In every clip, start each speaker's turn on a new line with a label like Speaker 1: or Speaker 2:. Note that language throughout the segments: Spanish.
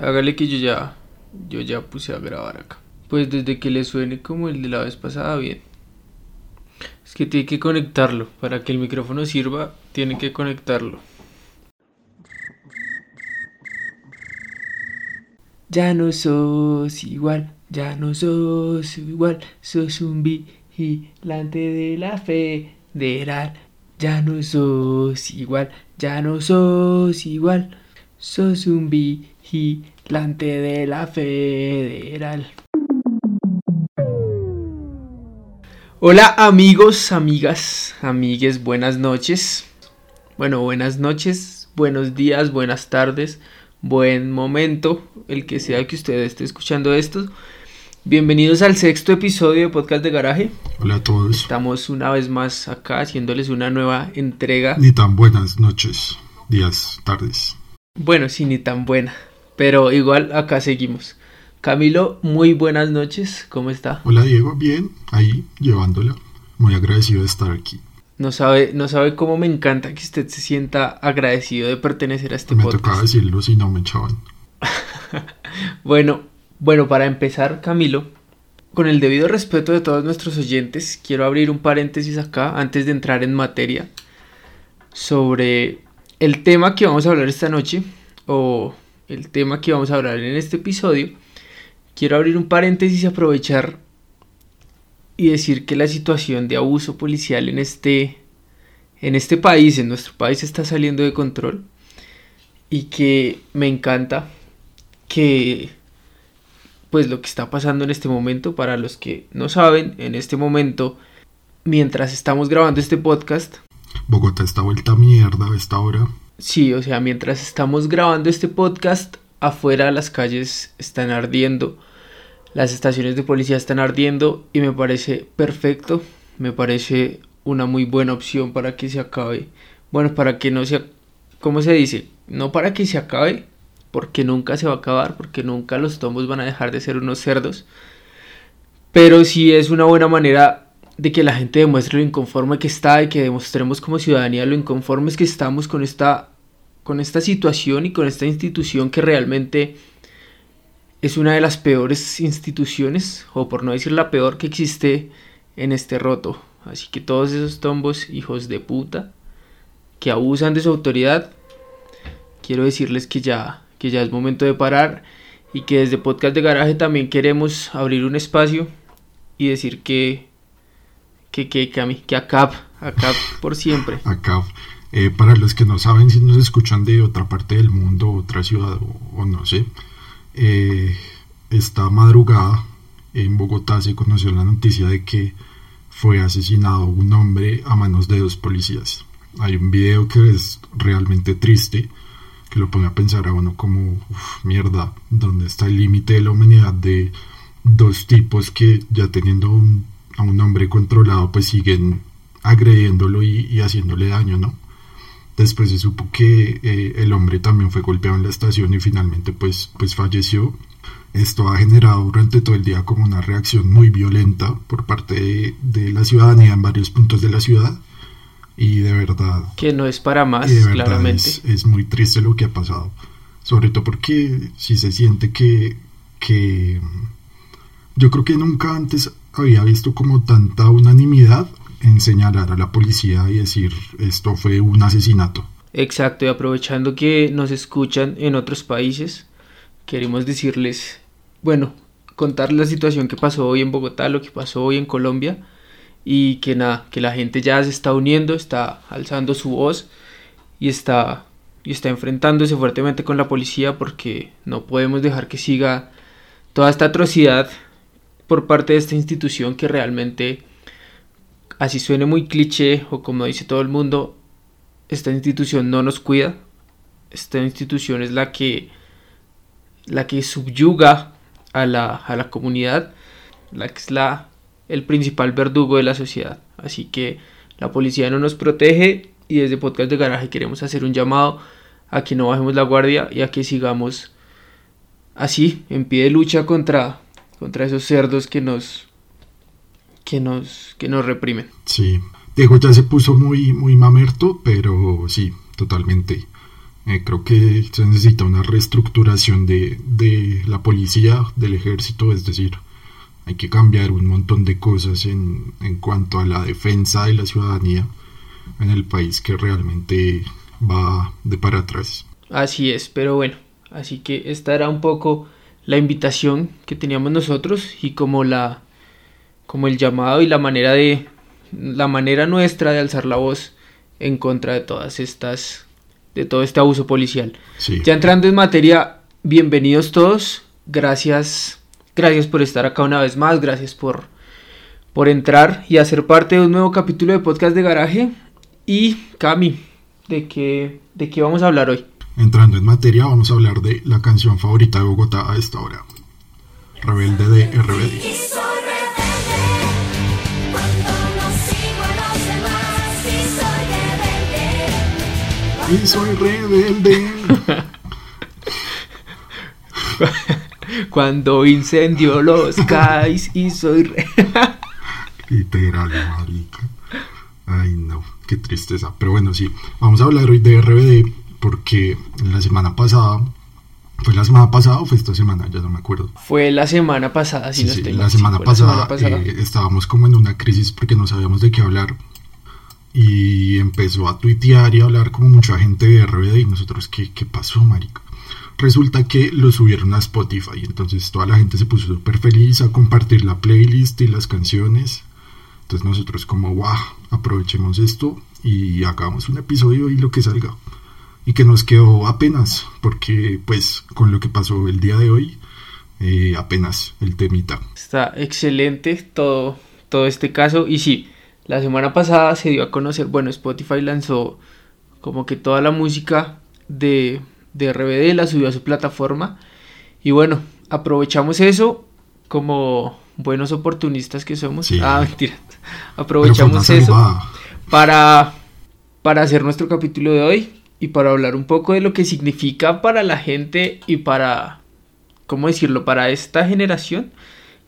Speaker 1: Hágale que yo ya, yo ya puse a grabar acá. Pues desde que le suene como el de la vez pasada, bien. Es que tiene que conectarlo. Para que el micrófono sirva, tiene que conectarlo. Ya no sos igual, ya no sos igual, sos un vigilante de la federal. Ya no sos igual, ya no sos igual, sos un vigilante de la federal. Hola amigos, amigas, amigues, buenas noches. Bueno, buenas noches, buenos días, buenas tardes, buen momento, el que sea que usted esté escuchando esto. Bienvenidos al sexto episodio de Podcast de Garaje.
Speaker 2: Hola a todos.
Speaker 1: Estamos una vez más acá haciéndoles una nueva entrega.
Speaker 2: Ni tan buenas noches, días, tardes.
Speaker 1: Bueno, sí, ni tan buena. Pero igual acá seguimos. Camilo, muy buenas noches, ¿cómo está?
Speaker 2: Hola Diego, bien, ahí llevándola. Muy agradecido de estar aquí.
Speaker 1: No sabe, no sabe cómo me encanta que usted se sienta agradecido de pertenecer a este
Speaker 2: me
Speaker 1: podcast.
Speaker 2: Me tocaba decirlo si no me echaban.
Speaker 1: bueno, bueno, para empezar, Camilo, con el debido respeto de todos nuestros oyentes, quiero abrir un paréntesis acá antes de entrar en materia sobre el tema que vamos a hablar esta noche o el tema que vamos a hablar en este episodio quiero abrir un paréntesis y aprovechar y decir que la situación de abuso policial en este, en este país, en nuestro país, está saliendo de control. Y que me encanta que pues lo que está pasando en este momento, para los que no saben, en este momento, mientras estamos grabando este podcast.
Speaker 2: Bogotá está vuelta a mierda a esta hora.
Speaker 1: Sí, o sea, mientras estamos grabando este podcast, afuera las calles están ardiendo las estaciones de policía están ardiendo y me parece perfecto, me parece una muy buena opción para que se acabe. Bueno, para que no sea, ¿cómo se dice? No para que se acabe, porque nunca se va a acabar, porque nunca los tombos van a dejar de ser unos cerdos. Pero sí es una buena manera de que la gente demuestre lo inconforme que está y que demostremos como ciudadanía lo inconformes que estamos con esta, con esta situación y con esta institución que realmente es una de las peores instituciones, o por no decir la peor que existe en este roto. Así que todos esos tombos, hijos de puta, que abusan de su autoridad, quiero decirles que ya, que ya es momento de parar y que desde Podcast de Garaje también queremos abrir un espacio y decir que, que, a mí, que ACAP, ACAP por siempre.
Speaker 2: ACAP. Eh, para los que no saben si nos escuchan de otra parte del mundo, otra ciudad o no sé, eh, esta madrugada en Bogotá se conoció la noticia de que fue asesinado un hombre a manos de dos policías. Hay un video que es realmente triste, que lo pone a pensar a uno como, mierda, ¿dónde está el límite de la humanidad de dos tipos que ya teniendo a un hombre controlado pues siguen agrediéndolo y haciéndole daño, ¿no? Después se supo que eh, el hombre también fue golpeado en la estación y finalmente pues, pues falleció. Esto ha generado durante todo el día como una reacción muy violenta por parte de, la ciudadanía en varios puntos de la ciudad. Y de verdad...
Speaker 1: Que no es para más, claramente.
Speaker 2: Es, es, muy triste lo que ha pasado. Sobre todo porque si se siente que, que... Yo creo que nunca antes había visto como tanta unanimidad en señalar a la policía y decir esto fue un asesinato.
Speaker 1: Exacto, y aprovechando que nos escuchan en otros países, queremos decirles, bueno, contar la situación que pasó hoy en Bogotá, lo que pasó hoy en Colombia, y que nada, que la gente ya se está uniendo, está alzando su voz y está, y está enfrentándose fuertemente con la policía porque no podemos dejar que siga toda esta atrocidad por parte de esta institución que realmente así suene muy cliché o como dice todo el mundo, esta institución no nos cuida. Esta institución es la que, la que subyuga a la, a la comunidad, la que es la, el principal verdugo de la sociedad. Así que la policía no nos protege y desde Podcast de Garaje queremos hacer un llamado a que no bajemos la guardia y a que sigamos así, en pie de lucha contra, contra esos cerdos que nos, que nos, que nos reprimen.
Speaker 2: Sí, Diego ya se puso muy, muy mamerto, pero sí, totalmente. Eh, creo que se necesita una reestructuración de, de, la policía, del ejército, es decir, hay que cambiar un montón de cosas en, en cuanto a la defensa de la ciudadanía en el país que realmente va de para atrás.
Speaker 1: Así es, pero bueno, así que esta era un poco la invitación que teníamos nosotros y como la como el llamado y la manera de la manera nuestra de alzar la voz en contra de todas estas de todo este abuso policial. Ya entrando en materia, bienvenidos todos. Gracias gracias por estar acá una vez más, gracias por por entrar y hacer parte de un nuevo capítulo de podcast de garaje y Cami, ¿de qué de qué vamos a hablar hoy?
Speaker 2: Entrando en materia, vamos a hablar de la canción favorita de Bogotá a esta hora. Rebelde de RBD. y soy rebelde.
Speaker 1: Cuando incendio los CAIs y soy rebelde.
Speaker 2: Literal, marica. Ay, no, qué tristeza. Pero bueno, sí, vamos a hablar hoy de RBD porque la semana pasada ¿Fue la semana pasada o fue esta semana? Ya no me acuerdo.
Speaker 1: Fue la semana pasada, si no
Speaker 2: sí, La semana pasada, eh, estábamos como en una crisis porque no sabíamos de qué hablar y empezó a tuitear y a hablar como mucha gente de RBD y nosotros, ¿qué, qué pasó, marica? Resulta que lo subieron a Spotify, entonces toda la gente se puso súper feliz a compartir la playlist y las canciones. Entonces nosotros como, wow, aprovechemos esto y hagamos un episodio y lo que salga. Y que nos quedó apenas, porque pues con lo que pasó el día de hoy, eh, apenas el temita.
Speaker 1: Está excelente todo, todo este caso y sí, la semana pasada se dio a conocer, bueno, Spotify lanzó como que toda la música de, de RBD, la subió a su plataforma. Y bueno, aprovechamos eso como buenos oportunistas que somos. Ah, mentira. Aprovechamos eso para, para hacer nuestro capítulo de hoy y para hablar un poco de lo que significa para la gente y para, ¿cómo decirlo?, para esta generación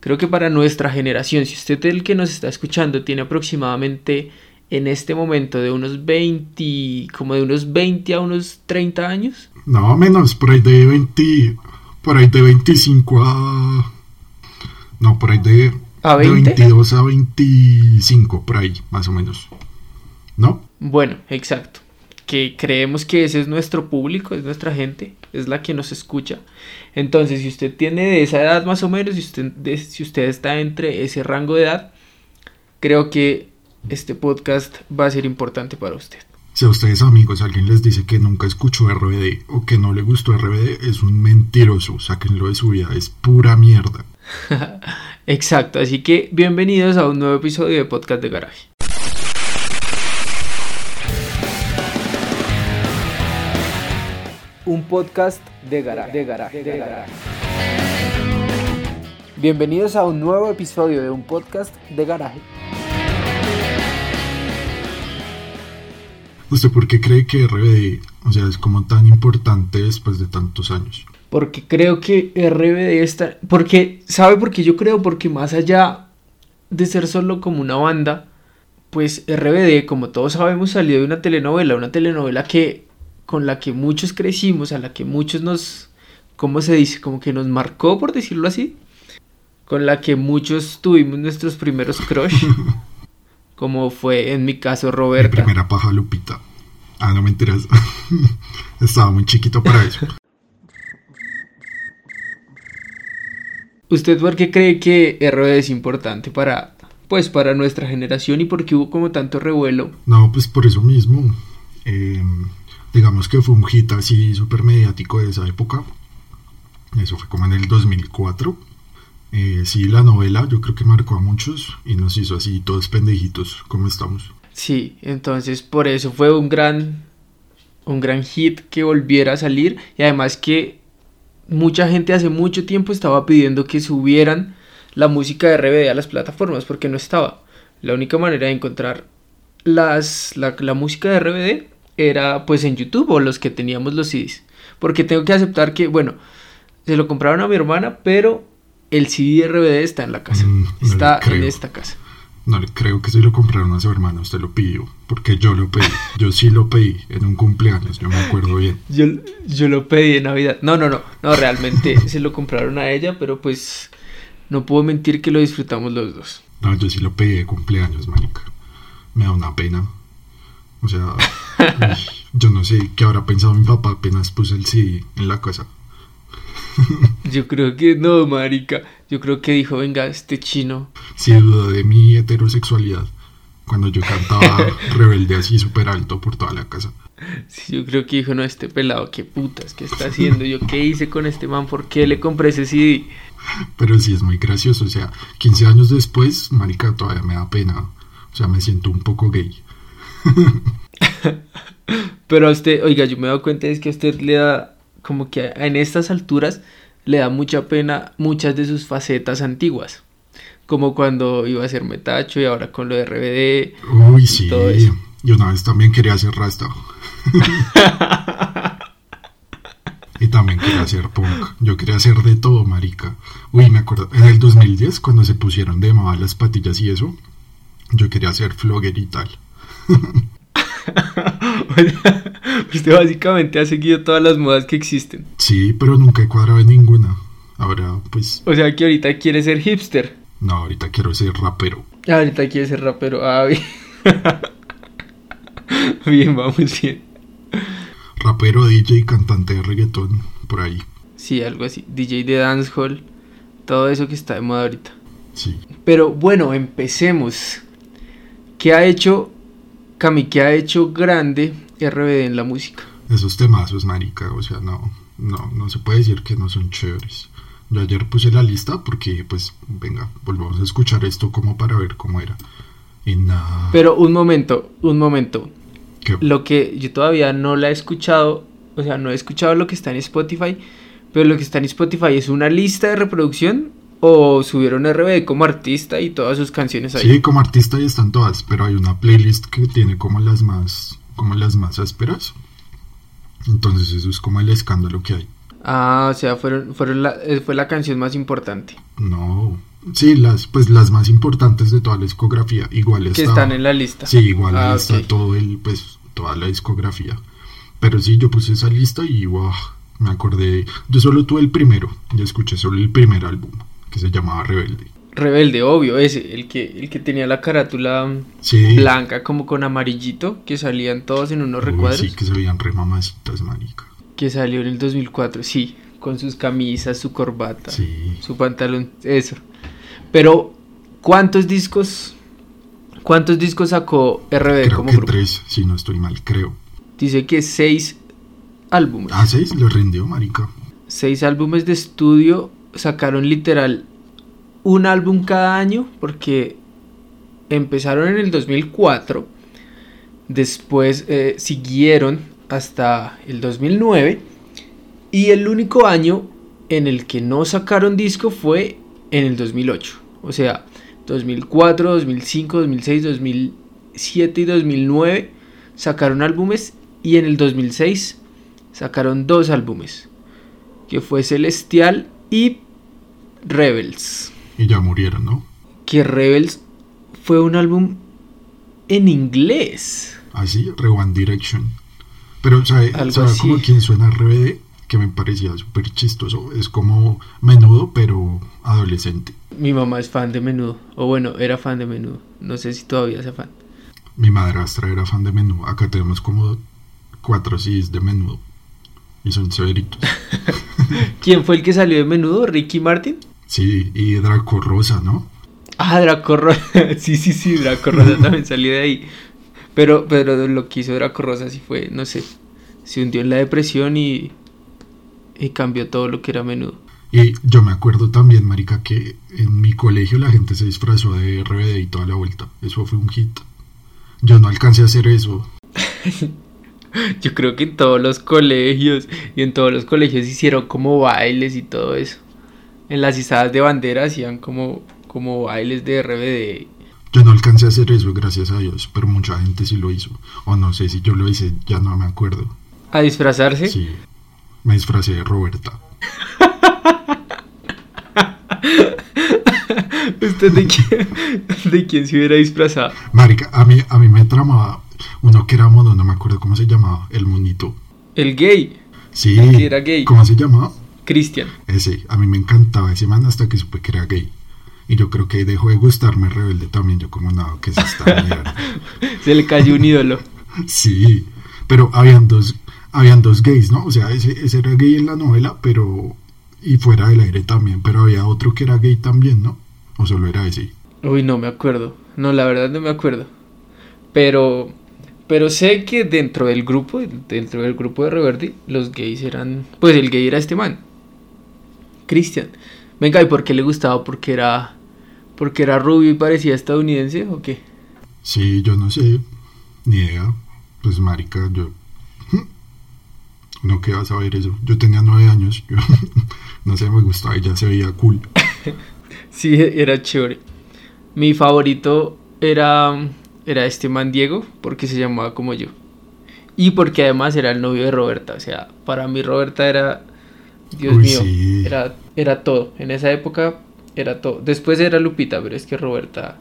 Speaker 1: Creo que para nuestra generación, si usted el que nos está escuchando tiene aproximadamente en este momento de unos 20, como de unos 20 a unos 30 años.
Speaker 2: No, menos, por ahí de 20, por ahí de 25 a... No, por ahí de, ¿A 22 a 25, por ahí, más o menos. ¿No?
Speaker 1: Bueno, exacto. Que creemos que ese es nuestro público, es nuestra gente, es la que nos escucha. Entonces, si usted tiene de esa edad más o menos, si usted, si usted está entre ese rango de edad, creo que este podcast va a ser importante para usted.
Speaker 2: Si a ustedes amigos alguien les dice que nunca escuchó RBD o que no le gustó RBD, es un mentiroso, sáquenlo de su vida, es pura mierda.
Speaker 1: Exacto, así que bienvenidos a un nuevo episodio de Podcast de Garaje. Un podcast de garaje. De garaje, de garaje. Bienvenidos a un nuevo episodio de un podcast de garaje.
Speaker 2: ¿Usted por qué cree que RBD, o sea, es como tan importante después de tantos años?
Speaker 1: Porque creo que RBD está... Porque, ¿sabe por qué yo creo? Porque más allá de ser solo como una banda, pues RBD, como todos sabemos, salió de una telenovela, una telenovela que con la que muchos crecimos, a la que muchos nos, ¿cómo se dice? Como que nos marcó, por decirlo así. Con la que muchos tuvimos nuestros primeros crush. como fue en mi caso Roberta.
Speaker 2: Mi primera paja Lupita. Ah, no me interesa. Estaba muy chiquito para eso.
Speaker 1: ¿Usted por qué cree que RBD es importante para, pues, para nuestra generación y por qué hubo como tanto revuelo?
Speaker 2: No, pues por eso mismo. Eh, digamos que fue un hit así súper mediático de esa época. Eso fue como en el 2004. Eh, sí, la novela yo creo que marcó a muchos y nos hizo así todos pendejitos como estamos.
Speaker 1: Sí, entonces por eso fue un gran, un gran hit que volviera a salir y además que mucha gente hace mucho tiempo estaba pidiendo que subieran la música de RBD a las plataformas porque no estaba. La única manera de encontrar las, la, la música de RBD era pues en YouTube o los que teníamos los CDs. Porque tengo que aceptar que, bueno, se lo compraron a mi hermana, pero el CD RBD está en la casa. Mm, está en esta casa.
Speaker 2: No le creo que se lo compraron a su hermano, usted lo pidió, porque yo lo pedí, yo sí lo pedí en un cumpleaños, yo me acuerdo bien.
Speaker 1: Yo, yo lo pedí en Navidad. No, no, no, no, realmente se lo compraron a ella, pero pues no puedo mentir que lo disfrutamos los dos.
Speaker 2: No, yo sí lo pedí de cumpleaños, marica. Me da una pena. O sea, uy, yo no sé qué habrá pensado mi papá apenas puse el CD en la casa.
Speaker 1: Yo creo que no, marica. Yo creo que dijo, venga, este chino.
Speaker 2: Sí dudó de mi heterosexualidad cuando yo cantaba rebelde así súper alto por toda la casa.
Speaker 1: Sí, yo creo que dijo, no, este pelado, qué putas, qué está haciendo. Yo, ¿qué hice con este man? ¿Por qué le compré ese CD?
Speaker 2: Pero sí es muy gracioso, o sea, 15 años después, marica, todavía me da pena. O sea, me siento un poco gay.
Speaker 1: Pero a usted, oiga, yo me he dado cuenta es que a usted le da, como que en estas alturas, le da mucha pena muchas de sus facetas antiguas. Como cuando iba a ser metacho y ahora con lo de RBD.
Speaker 2: Uy,
Speaker 1: y
Speaker 2: sí.
Speaker 1: todo eso.
Speaker 2: Yo una vez también quería hacer rasta. y también quería hacer punk. Yo quería hacer de todo, marica. Uy, me acuerdo, en el 2010, cuando se pusieron de moda las patillas y eso, yo quería hacer flogger y tal.
Speaker 1: O sea, usted básicamente ha seguido todas las modas que existen.
Speaker 2: Sí, pero nunca he cuadrado en ninguna. Ahora, pues,
Speaker 1: O sea que ahorita quiere ser hipster.
Speaker 2: no, ahorita quiero ser rapero.
Speaker 1: Ahorita quiere ser rapero. Ah, bien. bien, vamos bien.
Speaker 2: Rapero, DJ, cantante de reggaetón, por ahí.
Speaker 1: Sí, algo así. DJ de dancehall. Todo eso que está de moda ahorita.
Speaker 2: Sí.
Speaker 1: Pero bueno, empecemos. ¿Qué ha hecho Cami? ¿Qué ha hecho grande RBD en la música?
Speaker 2: Esos temazos, marica, o sea, no, no, no se puede decir que no son chéveres. Yo ayer puse la lista porque, pues, venga, volvamos a escuchar esto como para ver cómo era. Y nada.
Speaker 1: Pero un momento, un momento.
Speaker 2: que-
Speaker 1: Lo que yo todavía no la he escuchado, o sea, no he escuchado lo que está en Spotify, pero lo que está en Spotify es una lista de reproducción o subieron RBD como artista y todas sus canciones ahí.
Speaker 2: Sí, como artista ahí están todas, pero hay una playlist que tiene como las más, como las más ásperas. Entonces eso es como el escándalo que hay.
Speaker 1: Ah, o sea, fueron, fueron la, eh, fue la canción más importante
Speaker 2: No, sí, las, pues las más importantes de toda la discografía. Igual está.
Speaker 1: que están en la lista.
Speaker 2: Sí, igual
Speaker 1: Ah,
Speaker 2: está todo el, pues, toda la discografía. Pero sí, yo puse esa lista y wow, me acordé. Yo solo tuve el primero, yo escuché solo el primer álbum, que se llamaba Rebelde.
Speaker 1: Rebelde, obvio, ese, el que, el que tenía la carátula
Speaker 2: Sí.
Speaker 1: blanca como con amarillito, que salían todos en unos
Speaker 2: Uy,
Speaker 1: recuadros,
Speaker 2: sí, que se veían re mamacitas, marica.
Speaker 1: que salió en el 2004, sí, con sus camisas, su corbata,
Speaker 2: Sí.
Speaker 1: su pantalón, eso. Pero, ¿cuántos discos, cuántos discos sacó RBD
Speaker 2: Creo
Speaker 1: como
Speaker 2: que
Speaker 1: grupo?
Speaker 2: tres, si no estoy mal, creo.
Speaker 1: Dice que seis álbumes.
Speaker 2: Ah, seis, le rindió, marica.
Speaker 1: seis álbumes de estudio, sacaron literal un álbum cada año porque empezaron en el 2004, después eh, siguieron hasta el 2009 y el único año en el que no sacaron disco fue en el 2008. O sea, 2004, 2005, 2006, 2007 y 2009 sacaron álbumes y en el 2006 sacaron dos álbumes que fue Celestial y Rebels.
Speaker 2: Y ya murieron, ¿no?
Speaker 1: Que Rebels fue un álbum en inglés.
Speaker 2: Así, Re One Direction. Pero, ¿sabe,
Speaker 1: Algo
Speaker 2: sabe como quien suena RBD? Que me parecía súper chistoso. Es como menudo, pero adolescente.
Speaker 1: Mi mamá es fan de menudo. O bueno, era fan de menudo. No sé si todavía es fan.
Speaker 2: Mi madrastra era fan de menudo. Acá tenemos como cuatro CDs de menudo. Y son severitos.
Speaker 1: ¿Quién fue el que salió de menudo? ¿Ricky Martin?
Speaker 2: Sí, y Draco Rosa, ¿no?
Speaker 1: Ah, Draco Rosa. sí, sí, sí, Draco Rosa también salió de ahí. Pero, pero lo que hizo Draco Rosa sí fue, no sé, se hundió en la depresión y, y cambió todo lo que era menudo.
Speaker 2: Y yo me acuerdo también, marica, que en mi colegio la gente se disfrazó de RBD y toda la vuelta. Eso fue un hit. Yo no alcancé a hacer eso.
Speaker 1: Yo creo que en todos los colegios y en todos los colegios hicieron como bailes y todo eso. En las izadas de bandera hacían como, como bailes de RBD.
Speaker 2: Yo no alcancé a hacer eso, gracias a Dios, pero mucha gente sí lo hizo. O no sé si yo lo hice, ya no me acuerdo.
Speaker 1: A disfrazarse.
Speaker 2: Sí, me disfracé de Roberta.
Speaker 1: ¿Usted de quién, de quién se hubiera disfrazado?
Speaker 2: Marica, a mí, a mí me tramaba uno que era mono, no me acuerdo cómo se llamaba, el monito.
Speaker 1: El gay.
Speaker 2: Sí.
Speaker 1: El que era gay.
Speaker 2: ¿Cómo se llamaba?
Speaker 1: Cristian.
Speaker 2: Ese, a mí me encantaba ese man hasta que supe que era gay. Y yo creo que dejó de gustarme Rebelde también. Yo como, no, que es esta mierda.
Speaker 1: Se le cayó un ídolo.
Speaker 2: Sí, pero habían dos, habían dos gays, ¿no? O sea, ese, ese era gay en la novela, pero... Y fuera del aire también, pero había otro que era gay también, ¿no? ¿O solo era ese?
Speaker 1: Uy, no me acuerdo. No, la verdad no me acuerdo. Pero... Pero sé que dentro del grupo, dentro del grupo de Reverdy, los gays eran... Pues el gay era este man. Cristian. Venga, ¿y por qué le gustaba? ¿Porque era, porque era rubio y parecía estadounidense o qué?
Speaker 2: Sí, yo no sé. Ni idea. Pues marica, yo... No, ¿qué vas a ver eso? Yo tenía nueve años. Yo, no sé, me gustaba y ya se veía cool.
Speaker 1: sí, era chévere. Mi favorito era, era este man Diego, porque se llamaba como yo. Y porque además era el novio de Roberta. O sea, para mí Roberta era... Dios
Speaker 2: Uy,
Speaker 1: mío,
Speaker 2: sí.
Speaker 1: era, era todo. En esa época era todo. Después era Lupita, pero es que Roberta...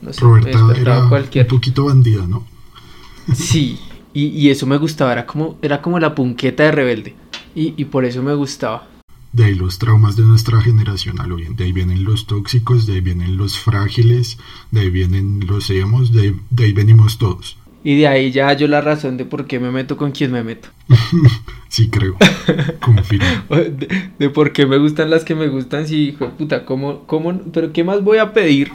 Speaker 1: No sé, me
Speaker 2: Roberta
Speaker 1: despertaba
Speaker 2: era
Speaker 1: cualquier...
Speaker 2: un poquito bandida, ¿no?
Speaker 1: Sí, y, y eso me gustaba, era como, era como la punqueta de rebelde. Y, y por eso me gustaba.
Speaker 2: De ahí los traumas de nuestra generación, a lo bien. De ahí vienen los tóxicos, de ahí vienen los frágiles, de ahí vienen los emos, de, de ahí venimos todos.
Speaker 1: Y de ahí ya yo la razón de por qué me meto con quien me meto.
Speaker 2: sí, creo. Confirmo.
Speaker 1: De, de por qué me gustan las que me gustan, si, hijo de puta, ¿cómo, cómo, pero qué más voy a pedir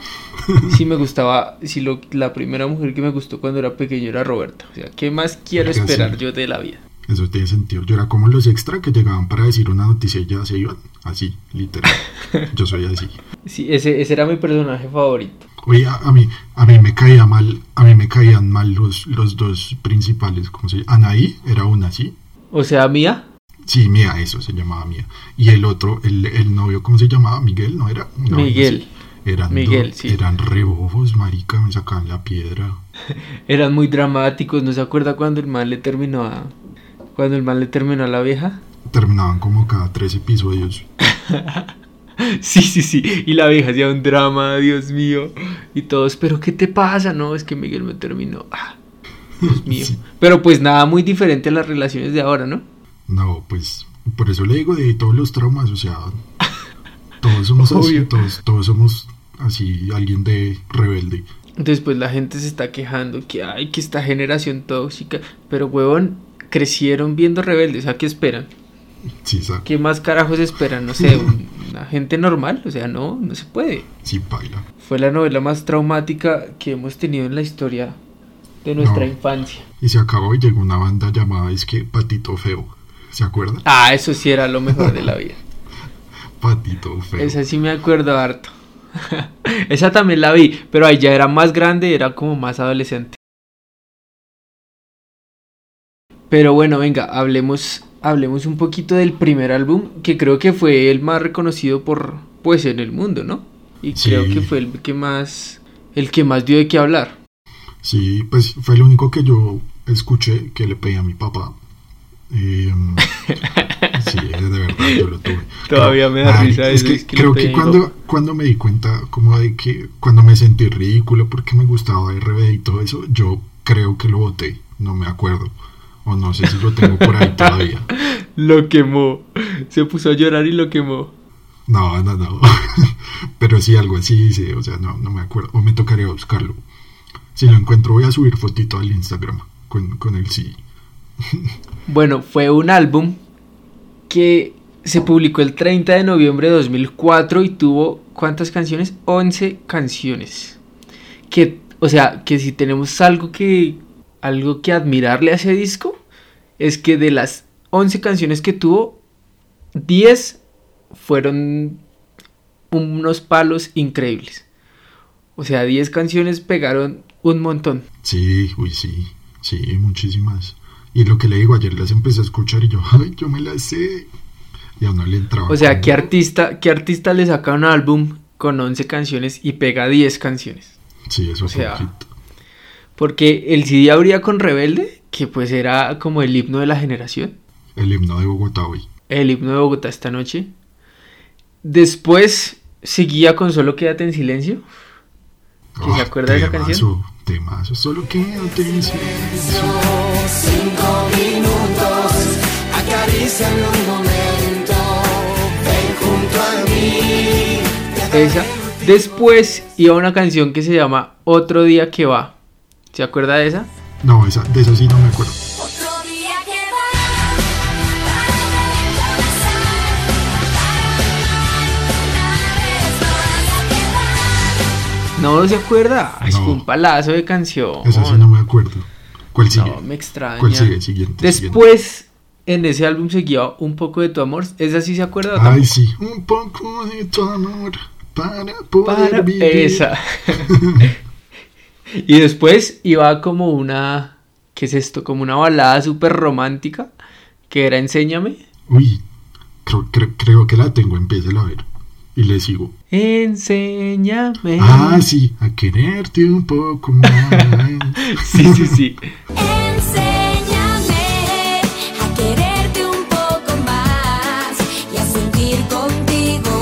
Speaker 1: si me gustaba, si lo, la primera mujer que me gustó cuando era pequeño era Roberta? O sea, ¿qué más quiero esperar
Speaker 2: sí.
Speaker 1: yo de la vida?
Speaker 2: Eso tiene sentido. Yo era como los extra que llegaban para decir una noticia y ya se iban. Así, literal. Yo soy así.
Speaker 1: Sí, ese, ese era mi personaje favorito.
Speaker 2: Oye, a, a mí, a mí me caía mal, a mí me caían mal los, los dos principales, ¿cómo se llama? Anaí era una, ¿sí?
Speaker 1: O sea, Mía,
Speaker 2: Sí, Mía, eso se llamaba Mía. Y el otro, el, el novio, ¿cómo se llamaba? Miguel, ¿no era? No,
Speaker 1: Miguel.
Speaker 2: Eran,
Speaker 1: Miguel, sí.
Speaker 2: eran rebojos, marica, me sacaban la piedra.
Speaker 1: eran muy dramáticos. ¿No se acuerda cuando el man le terminó a... Cuando el man le terminó a la vieja?
Speaker 2: Terminaban como cada tres episodios.
Speaker 1: Sí, sí, sí. Y la vieja hacía un drama, Dios mío. Y todos, ¿pero qué te pasa? No, es que Miguel me terminó. Ah, Dios mío.
Speaker 2: Sí.
Speaker 1: Pero pues nada muy diferente a las relaciones de ahora, ¿no?
Speaker 2: No, pues, por eso le digo de todos los traumas, o sea, todos somos así, todos, todos somos así, alguien de rebelde.
Speaker 1: Después la gente se está quejando que ay, que esta generación tóxica. Pero huevón, crecieron viendo rebeldes. ¿A qué esperan?
Speaker 2: Sí,
Speaker 1: ¿Qué más carajos esperan? No sé, un- una gente normal. O sea, no, no se puede.
Speaker 2: sí, baila.
Speaker 1: Fue la novela más traumática que hemos tenido en la historia de nuestra
Speaker 2: No.
Speaker 1: infancia.
Speaker 2: Y se acabó y llegó una banda llamada, es que Patito Feo, ¿se acuerda?
Speaker 1: Ah, eso sí era lo mejor de la vida.
Speaker 2: Patito Feo.
Speaker 1: Esa sí me acuerdo harto. Esa también la vi, pero ahí ya era más grande, era como más adolescente. Pero bueno, venga, hablemos, hablemos un poquito del primer álbum, que creo que fue el más reconocido por, pues, en el mundo, ¿no? Y
Speaker 2: Sí.
Speaker 1: creo que fue el que más, el que más dio de qué hablar.
Speaker 2: Sí, pues fue el único que yo escuché que le pedí a mi papá. Eh, sí, de verdad, yo lo tuve.
Speaker 1: Todavía me da
Speaker 2: ay,
Speaker 1: risa
Speaker 2: Es que,
Speaker 1: es que le
Speaker 2: creo que cuando, cuando me di cuenta, como de que cuando me sentí ridículo porque me gustaba RB y todo eso, yo creo que lo voté, no me acuerdo. O no sé si lo tengo por ahí todavía.
Speaker 1: Lo quemó, se puso a llorar y lo quemó.
Speaker 2: No, no, no. Pero sí, algo así dice, o sea, no, no me acuerdo. O me tocaría buscarlo. Si lo encuentro, voy a subir fotito al Instagram con, con el sí.
Speaker 1: Bueno, fue un álbum que se publicó el 30 de noviembre de 2004 y tuvo ¿cuántas canciones? 11 canciones. Que, o sea, que si tenemos algo que algo que admirarle a ese disco es que de las 11 canciones que tuvo 10 fueron unos palos increíbles. O sea, 10 canciones pegaron un montón.
Speaker 2: Sí, uy, sí, sí, muchísimas. Y lo que le digo, ayer las empecé a escuchar y yo, ay, yo me las sé. Y a uno le entraba.
Speaker 1: O sea, ¿qué artista, ¿qué artista le saca un álbum con 11 canciones y pega 10 canciones?
Speaker 2: Sí, eso
Speaker 1: o sea,
Speaker 2: hit.
Speaker 1: Porque el CD abría con Rebelde, que pues era como el himno de la generación.
Speaker 2: El himno de Bogotá hoy.
Speaker 1: El himno de Bogotá esta noche. Después seguía con Solo Quédate en Silencio. ¿Quién se
Speaker 2: Ah,
Speaker 1: acuerda de esa canción?
Speaker 2: temazo, Temazo, solo quédate en silencio.
Speaker 3: Cinco minutos, acaríciame un momento, ven junto a mí.
Speaker 1: Esa. Después iba una canción que se llama Otro día que va. ¿Se acuerda de esa?
Speaker 2: No, esa, de eso sí no me acuerdo.
Speaker 1: No se acuerda.
Speaker 2: No.
Speaker 1: fue un palazo de canción.
Speaker 2: Esa sí no me acuerdo. ¿Cuál sigue?
Speaker 1: No, me extraña.
Speaker 2: ¿Cuál sigue? Siguiente.
Speaker 1: Después, en ese álbum seguía un poco de tu amor. ¿Esa sí se acuerda?
Speaker 2: Ay,
Speaker 1: tampoco?
Speaker 2: sí. Un poco de tu amor para poder
Speaker 1: Para
Speaker 2: vivir.
Speaker 1: esa. y después iba como una. ¿Qué es esto? Como una balada súper romántica. Que era Enséñame.
Speaker 2: Uy, creo, creo, creo que la tengo. Empieza a ver. Y le sigo.
Speaker 1: Enséñame.
Speaker 2: Ah, sí. A quererte un poco más.
Speaker 1: sí, sí, sí.
Speaker 4: Enséñame a quererte un poco más y a sentir contigo.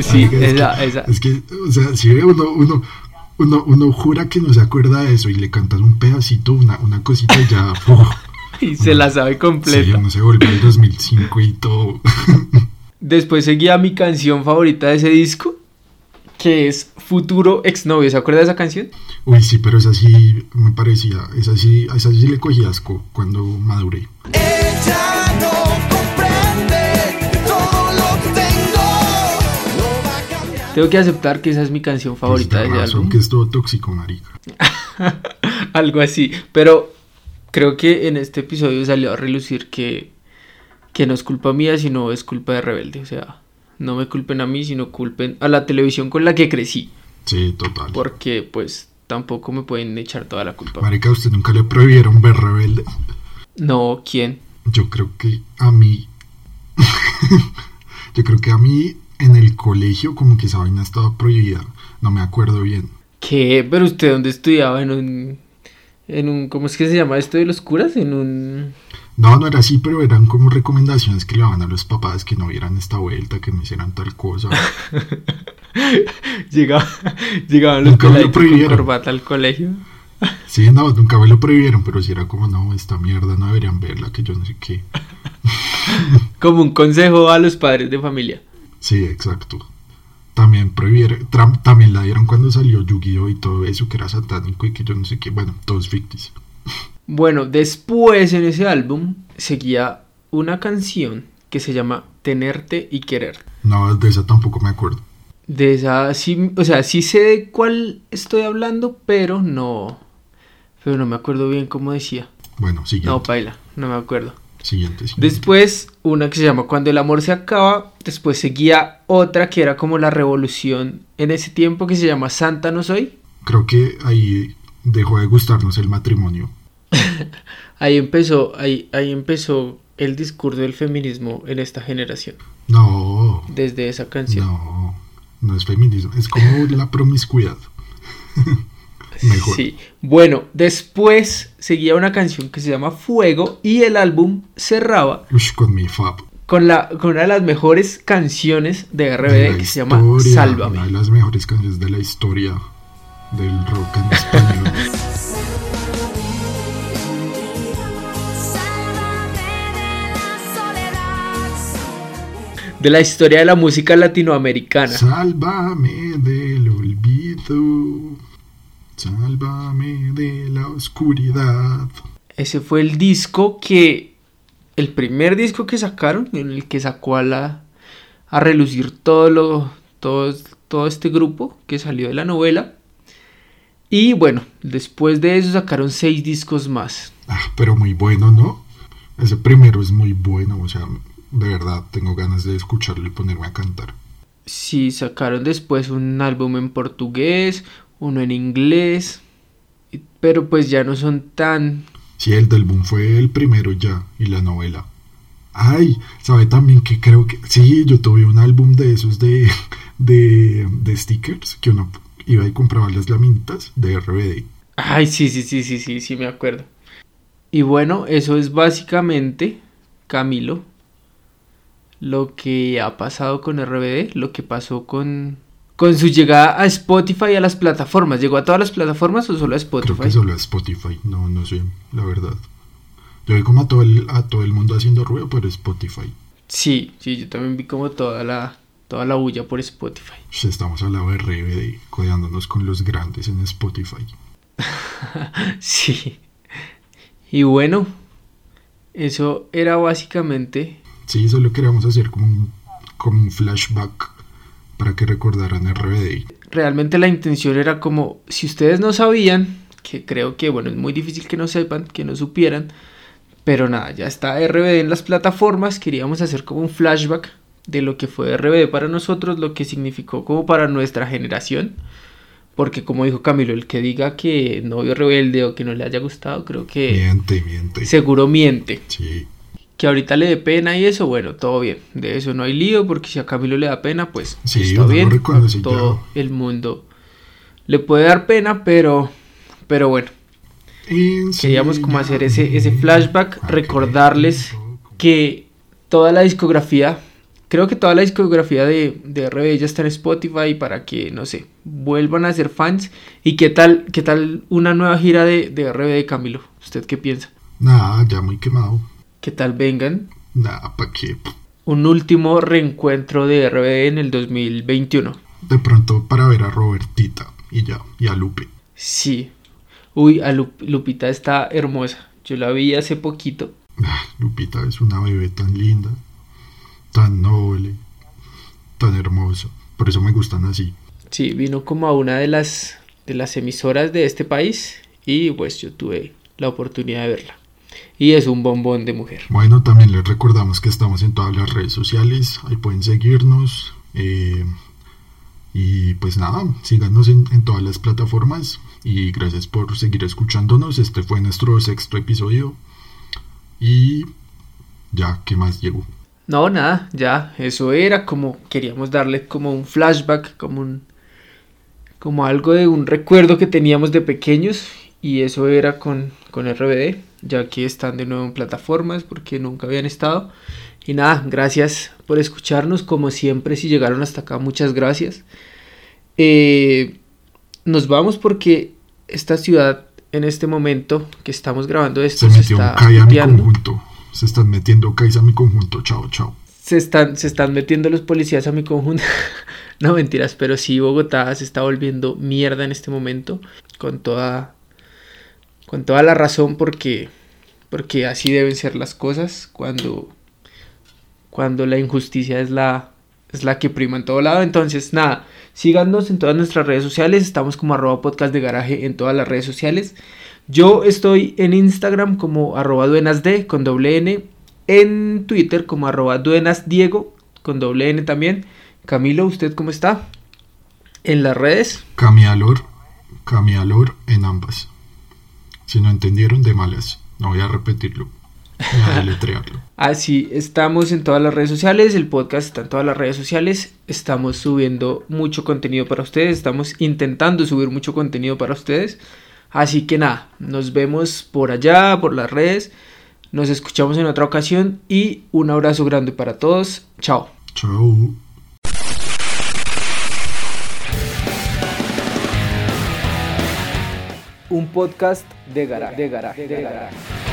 Speaker 1: Sí,
Speaker 2: es
Speaker 1: esa,
Speaker 2: que,
Speaker 1: esa.
Speaker 2: Es que, o sea, si ve uno, uno, uno, uno jura que no se acuerda de eso y le cantas un pedacito, una, una cosita y ya.
Speaker 1: Y se la sabe
Speaker 2: sí,
Speaker 1: completa.
Speaker 2: uno se vuelve al 2005 y todo.
Speaker 1: Después seguía mi canción favorita de ese disco. Que es Futuro Exnovio. ¿Se acuerda de esa canción?
Speaker 2: Uy, sí, pero esa sí me parecía, esa sí, a esa sí le cogí asco cuando maduré.
Speaker 3: Ella no Tengo
Speaker 1: que aceptar que esa es mi canción favorita de álbum.
Speaker 2: que es todo tóxico, marica.
Speaker 1: Algo así. Pero creo que en este episodio salió a relucir que, que no es culpa mía, sino es culpa de Rebelde. O sea, no me culpen a mí, sino culpen a la televisión con la que crecí.
Speaker 2: Sí, total.
Speaker 1: Porque pues tampoco me pueden echar toda la culpa.
Speaker 2: Marica, ¿a usted nunca le prohibieron ver rebelde?
Speaker 1: No, ¿quién?
Speaker 2: Yo creo que a mí. Yo creo que a mí en el colegio, como que esa vaina estaba prohibida. No me acuerdo bien.
Speaker 1: ¿Qué? ¿Pero usted dónde estudiaba? En un... En un... ¿Cómo es que se llama esto de los curas? En un...
Speaker 2: No, no era así, pero eran como recomendaciones que le daban a los papás que no vieran esta vuelta, que no hicieran tal cosa.
Speaker 1: Llegaba, llegaban los
Speaker 2: Nunca me lo prohibieron.
Speaker 1: corbata al colegio.
Speaker 2: Sí, no, nunca me lo prohibieron, pero sí era como, no, esta mierda no deberían verla, que yo no sé qué.
Speaker 1: Como un consejo a los padres de familia.
Speaker 2: Sí, exacto. También prohibieron, tram- también la dieron cuando salió Yu-Gi-Oh! y todo eso, que era satánico y que yo no sé qué, bueno, todos ficticios.
Speaker 1: Bueno, después en ese álbum seguía una canción que se llama Tenerte y Querer.
Speaker 2: No, de esa tampoco me acuerdo.
Speaker 1: De esa sí, o sea, sí sé de cuál estoy hablando, pero no. Pero no me acuerdo bien cómo decía.
Speaker 2: Bueno, siguiente.
Speaker 1: No, paila, no me acuerdo.
Speaker 2: Siguiente, siguiente.
Speaker 1: Después, una que se llama Cuando el amor se acaba. Después seguía otra que era como la revolución en ese tiempo que se llama Santa no soy.
Speaker 2: Creo que ahí dejó de gustarnos el matrimonio.
Speaker 1: Ahí empezó, ahí, ahí empezó el discurso del feminismo en esta generación.
Speaker 2: No,
Speaker 1: Desde esa canción.
Speaker 2: no, no es feminismo, es como la promiscuidad. Mejor.
Speaker 1: Sí. Bueno, después seguía una canción que se llama Fuego y el álbum cerraba
Speaker 2: Ush, con mi fab.
Speaker 1: con, la, con una de las mejores canciones de RBD
Speaker 2: De
Speaker 1: que se llama Sálvame.
Speaker 2: Una de las mejores canciones de la historia del rock en español.
Speaker 4: De la
Speaker 1: historia de la música latinoamericana.
Speaker 2: Sálvame del olvido. Sálvame de la oscuridad.
Speaker 1: Ese fue el disco que. El primer disco que sacaron, en el que sacó a la. a relucir todo lo. todo, todo este grupo que salió de la novela. Y bueno, después de eso sacaron seis discos más.
Speaker 2: Ah, pero muy bueno, ¿no? Ese primero es muy bueno, o sea, de verdad tengo ganas de escucharlo y ponerme a cantar.
Speaker 1: Sí, sacaron después un álbum en portugués, uno en inglés. Pero pues ya no son tan.
Speaker 2: Sí, el del boom fue el primero ya, y la novela. Ay, sabe también que creo que... Sí, yo tuve un álbum de esos de, de, de stickers, que uno iba y compraba las laminitas de RBD.
Speaker 1: Ay, sí, sí, sí, sí, sí, sí, me acuerdo. Y bueno, eso es básicamente, Camilo, lo que ha pasado con RBD, lo que pasó con, con su llegada a Spotify y a las plataformas. ¿Llegó a todas las plataformas o solo a Spotify?
Speaker 2: Creo que solo a Spotify, no, no sé, la verdad. Yo vi como a todo el, a todo el mundo haciendo ruido por Spotify.
Speaker 1: Sí, sí, yo también vi como toda la, toda la bulla por Spotify.
Speaker 2: Pues Estamos al lado de RBD, codeándonos con los grandes en Spotify.
Speaker 1: Sí. Y bueno, eso era básicamente
Speaker 2: Sí, solo queríamos hacer como un, como un flashback para que recordaran RBD.
Speaker 1: realmente la intención era como, si ustedes no sabían, que creo que, bueno, es muy difícil que no sepan, que no supieran, pero nada, ya está RBD en las plataformas, queríamos hacer como un flashback de lo que fue RBD para nosotros, lo que significó como para nuestra generación, porque como dijo Camilo, el que diga que no vio Rebelde o que no le haya gustado, creo que
Speaker 2: Miente, miente.
Speaker 1: seguro miente.
Speaker 2: Sí,
Speaker 1: Que ahorita le dé pena y eso, bueno, todo bien. De eso no hay lío, porque si a Camilo le da pena, pues
Speaker 2: Sí,
Speaker 1: está bien. a todo el mundo le puede dar pena, pero, pero bueno. Queríamos como hacer ese, ese flashback, recordarles que toda la discografía, creo que toda la discografía de, de RB ya está en Spotify para que, no sé, vuelvan a ser fans. ¿Y qué tal, qué tal una nueva gira de, de RB Camilo? ¿Usted qué piensa?
Speaker 2: Nada, ya muy quemado.
Speaker 1: ¿Qué tal vengan?
Speaker 2: Nada, ¿para qué?
Speaker 1: un último reencuentro de RBD en el 2021.
Speaker 2: De pronto para ver a Robertita y ya, y a Lupe.
Speaker 1: Sí. Uy, a Lup- Lupita está hermosa. Yo la vi hace poquito.
Speaker 2: Ah, Lupita es una bebé tan linda, tan noble, tan hermosa. Por eso me gustan así.
Speaker 1: Sí, vino como a una de las de las emisoras de este país y pues yo tuve la oportunidad de verla. Y es un bombón de mujer.
Speaker 2: Bueno, también les recordamos que estamos en todas las redes sociales, ahí pueden seguirnos. eh, y pues nada, síganos en, en todas las plataformas. Y gracias por seguir escuchándonos. Este fue nuestro sexto episodio. Y ya, ¿qué más llegó?
Speaker 1: No, nada, ya, eso era como queríamos darle como un flashback, como un como algo de un recuerdo que teníamos de pequeños y eso era con, con RBD, ya que están de nuevo en plataformas porque nunca habían estado. Y nada, gracias por escucharnos, como siempre, si llegaron hasta acá, muchas gracias. Eh, nos vamos porque esta ciudad en este momento que estamos grabando esto
Speaker 2: Se
Speaker 1: se,
Speaker 2: metió un
Speaker 1: está
Speaker 2: CAI a mi conjunto. Se están metiendo CAIs a mi conjunto. Chao, chao.
Speaker 1: se están, se están metiendo los policías a mi conjunto. no mentiras, pero sí Bogotá se está volviendo mierda en este momento. Con toda. Con toda la razón porque. Porque así deben ser las cosas. Cuando. Cuando la injusticia es la. Es la que prima en todo lado. Entonces, nada. Síganos en todas nuestras redes sociales. Estamos como arroba podcast de garaje en todas las redes sociales. Yo estoy en Instagram como arroba duenasd con doble N. En Twitter como arroba duenasdiego con doble N también. Camilo, ¿usted cómo está? En las redes.
Speaker 2: Camialor, Camialor en ambas. Si no entendieron, de malas. No voy a repetirlo. Voy a deletrearlo.
Speaker 1: Así estamos en todas las redes sociales. El podcast está en todas las redes sociales. Estamos subiendo mucho contenido para ustedes. Estamos intentando subir mucho contenido para ustedes. Así que nada, nos vemos por allá, por las redes. Nos escuchamos en otra ocasión y un abrazo grande para todos. Chao.
Speaker 2: Chao.
Speaker 1: Un podcast de garaje. De garaje. De garaje.